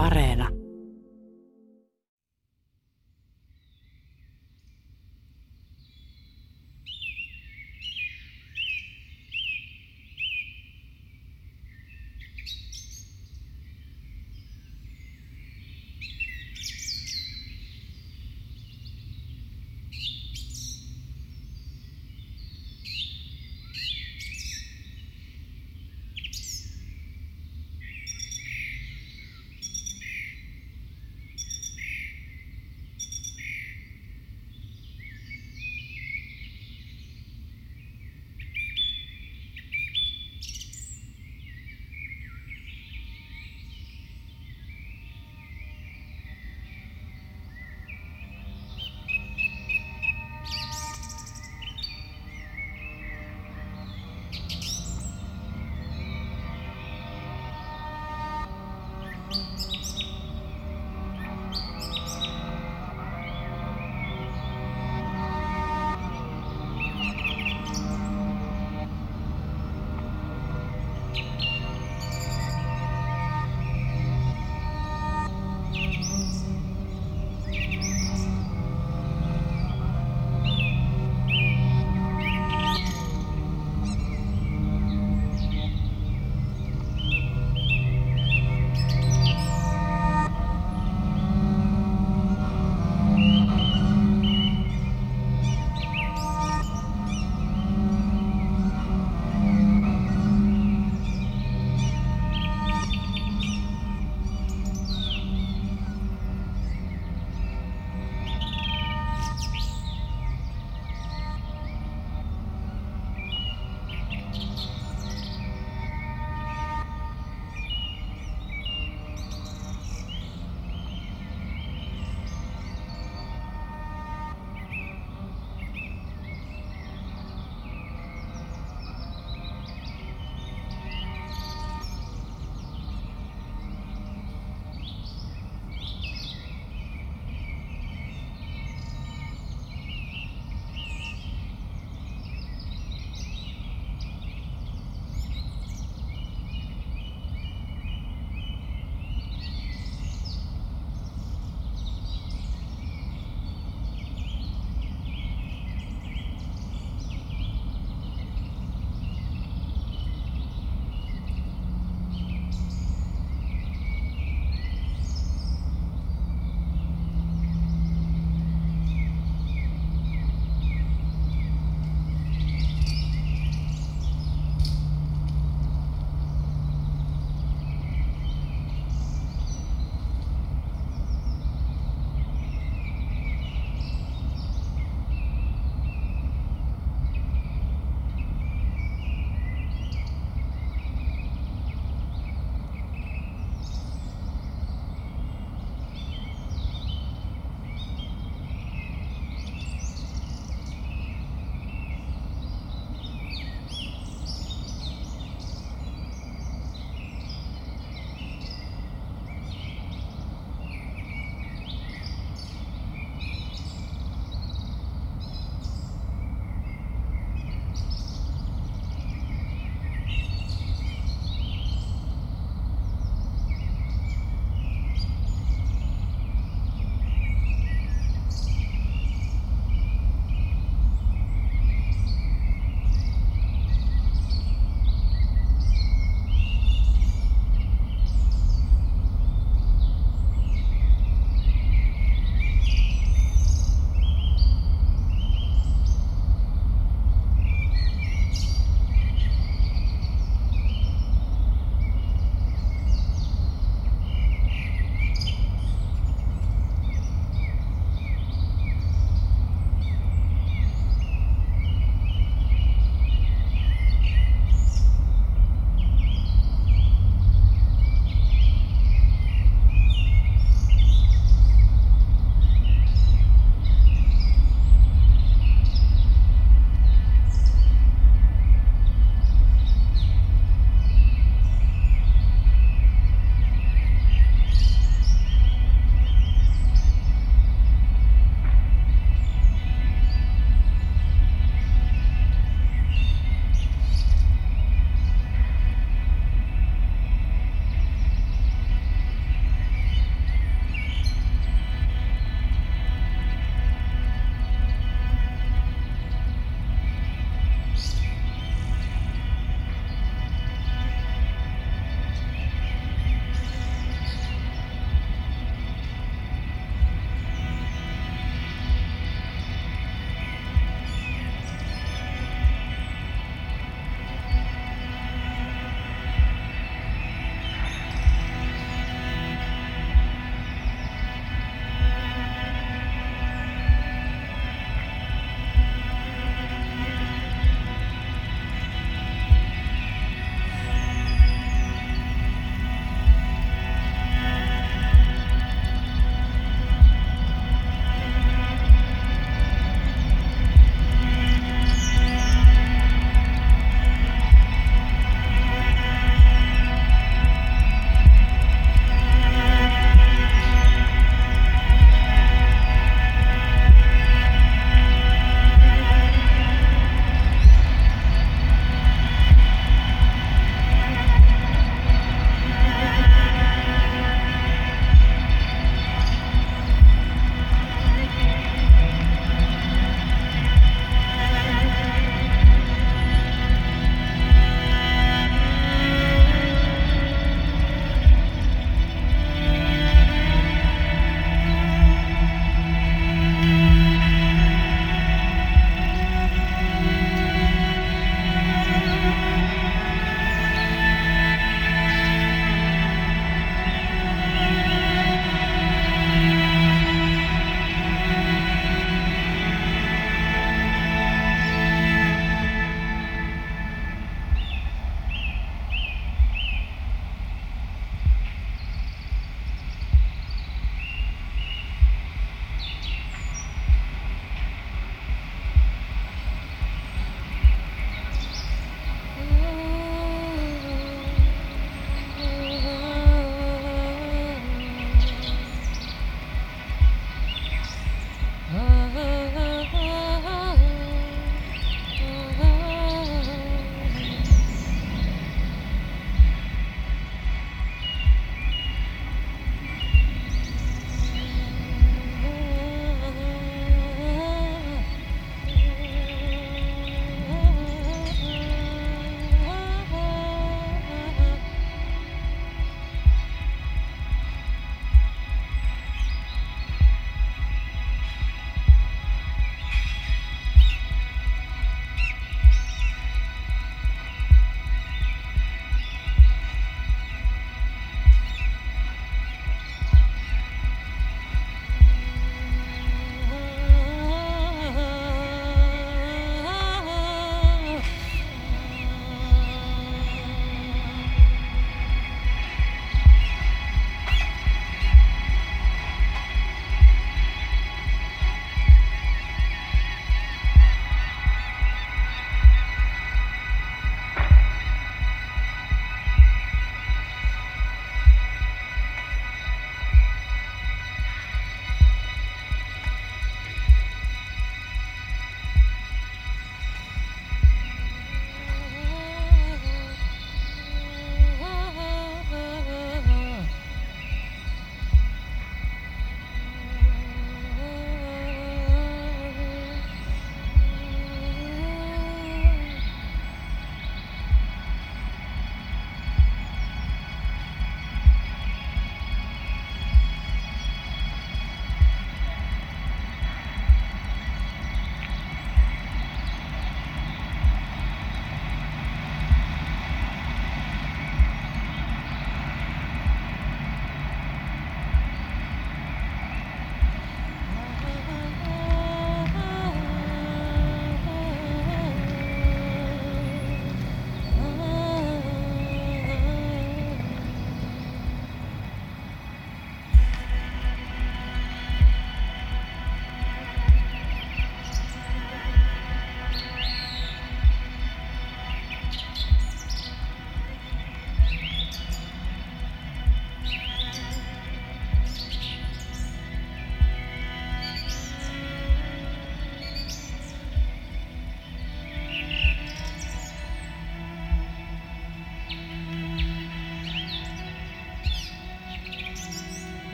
Areena.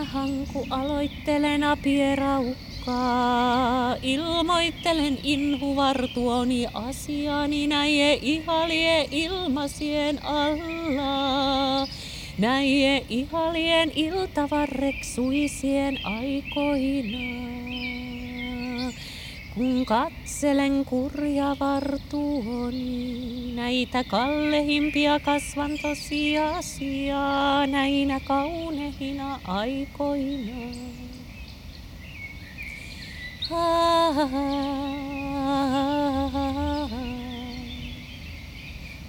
Minä hanku aloittelen apieraukkaa. Ilmoittelen inhuvartuoni asiani näie ihalie ilmasien alla. Näie ihalien iltavarreksuisien aikoina. Kun katselen kurja vartuoni, näitä kallehimpia kasvan tosiasiaa näinä kaunehina aikoina. Ah, ah,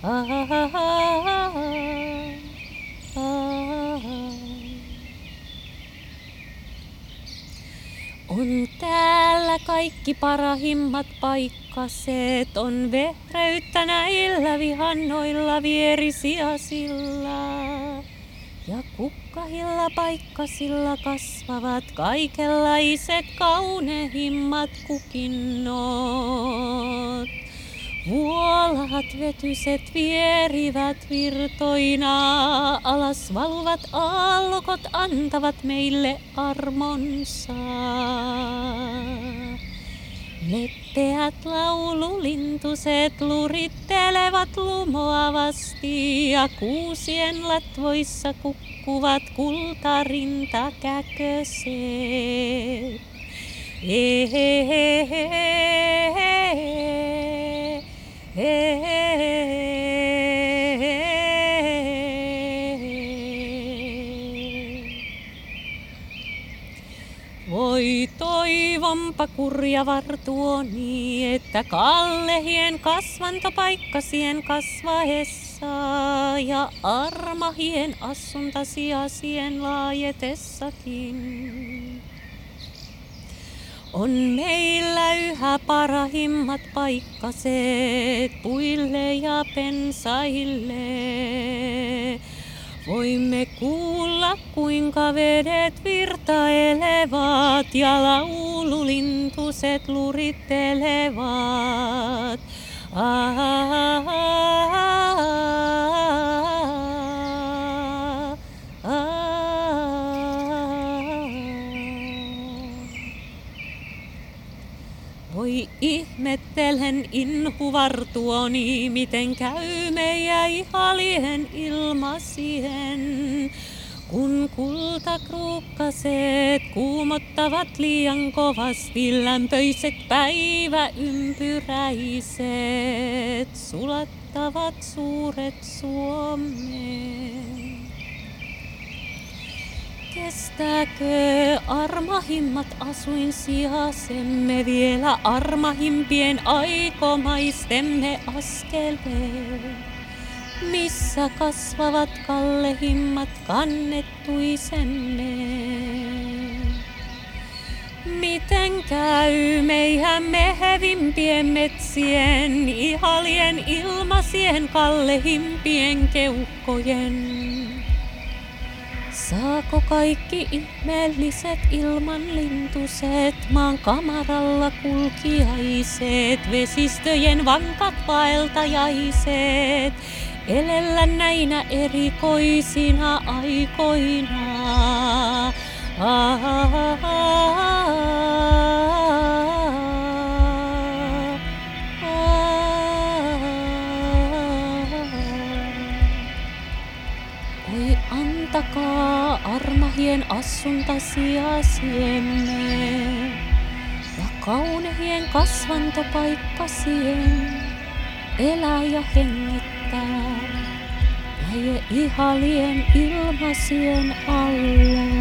ah, ah, On täällä kaikki parahimmat paikkaset, on vehreyttä näillä vihannoilla vierisiasilla. Ja kukkahilla paikkasilla kasvavat kaikenlaiset kaunehimmat kukinnot. Vuolahat vetyset vierivät virtoina, alas valuvat aallokot antavat meille armonsa. Letteät laululintuset lurittelevat lumoavasti ja kuusien latvoissa kukkuvat kultarintakäköset. Ehehehe. Voi toivonpa kurja vartuoni, että kallehien kasvantopaikkasien kasvaessa ja armahien asuntasiasien laajetessakin. On meillä yhä parahimmat paikkaset puille ja pensaille. Voimme kuulla, kuinka vedet virtailevat ja laululintuset lurittelevat. Ah, ah, ah, Voi ihmettelen inhuvartuoni, miten käy meidän ihalien ilmasien. Kun kultakruukkaset kuumottavat liian kovasti lämpöiset päiväympyräiset, sulattavat suuret Suomeen. Kestääkö armahimmat asuin sijasemme vielä armahimpien aikomaistemme askeleen? Missä kasvavat kallehimmat kannettuisemme? Miten käy meihän mehevimpien metsien, ihalien ilmasien kallehimpien keuhkojen? Saako kaikki ihmeelliset ilmanlintuset, maan kamaralla kulkiaiset, vesistöjen vankat vaeltajaiset, elellä näinä erikoisina aikoina? Ah, ah, ah, ah. Antakaa armahien assuntasiasiemme ja kaunehien kasvantopaikkasien elää ja hengittää näiden ihalien ilmasien alla.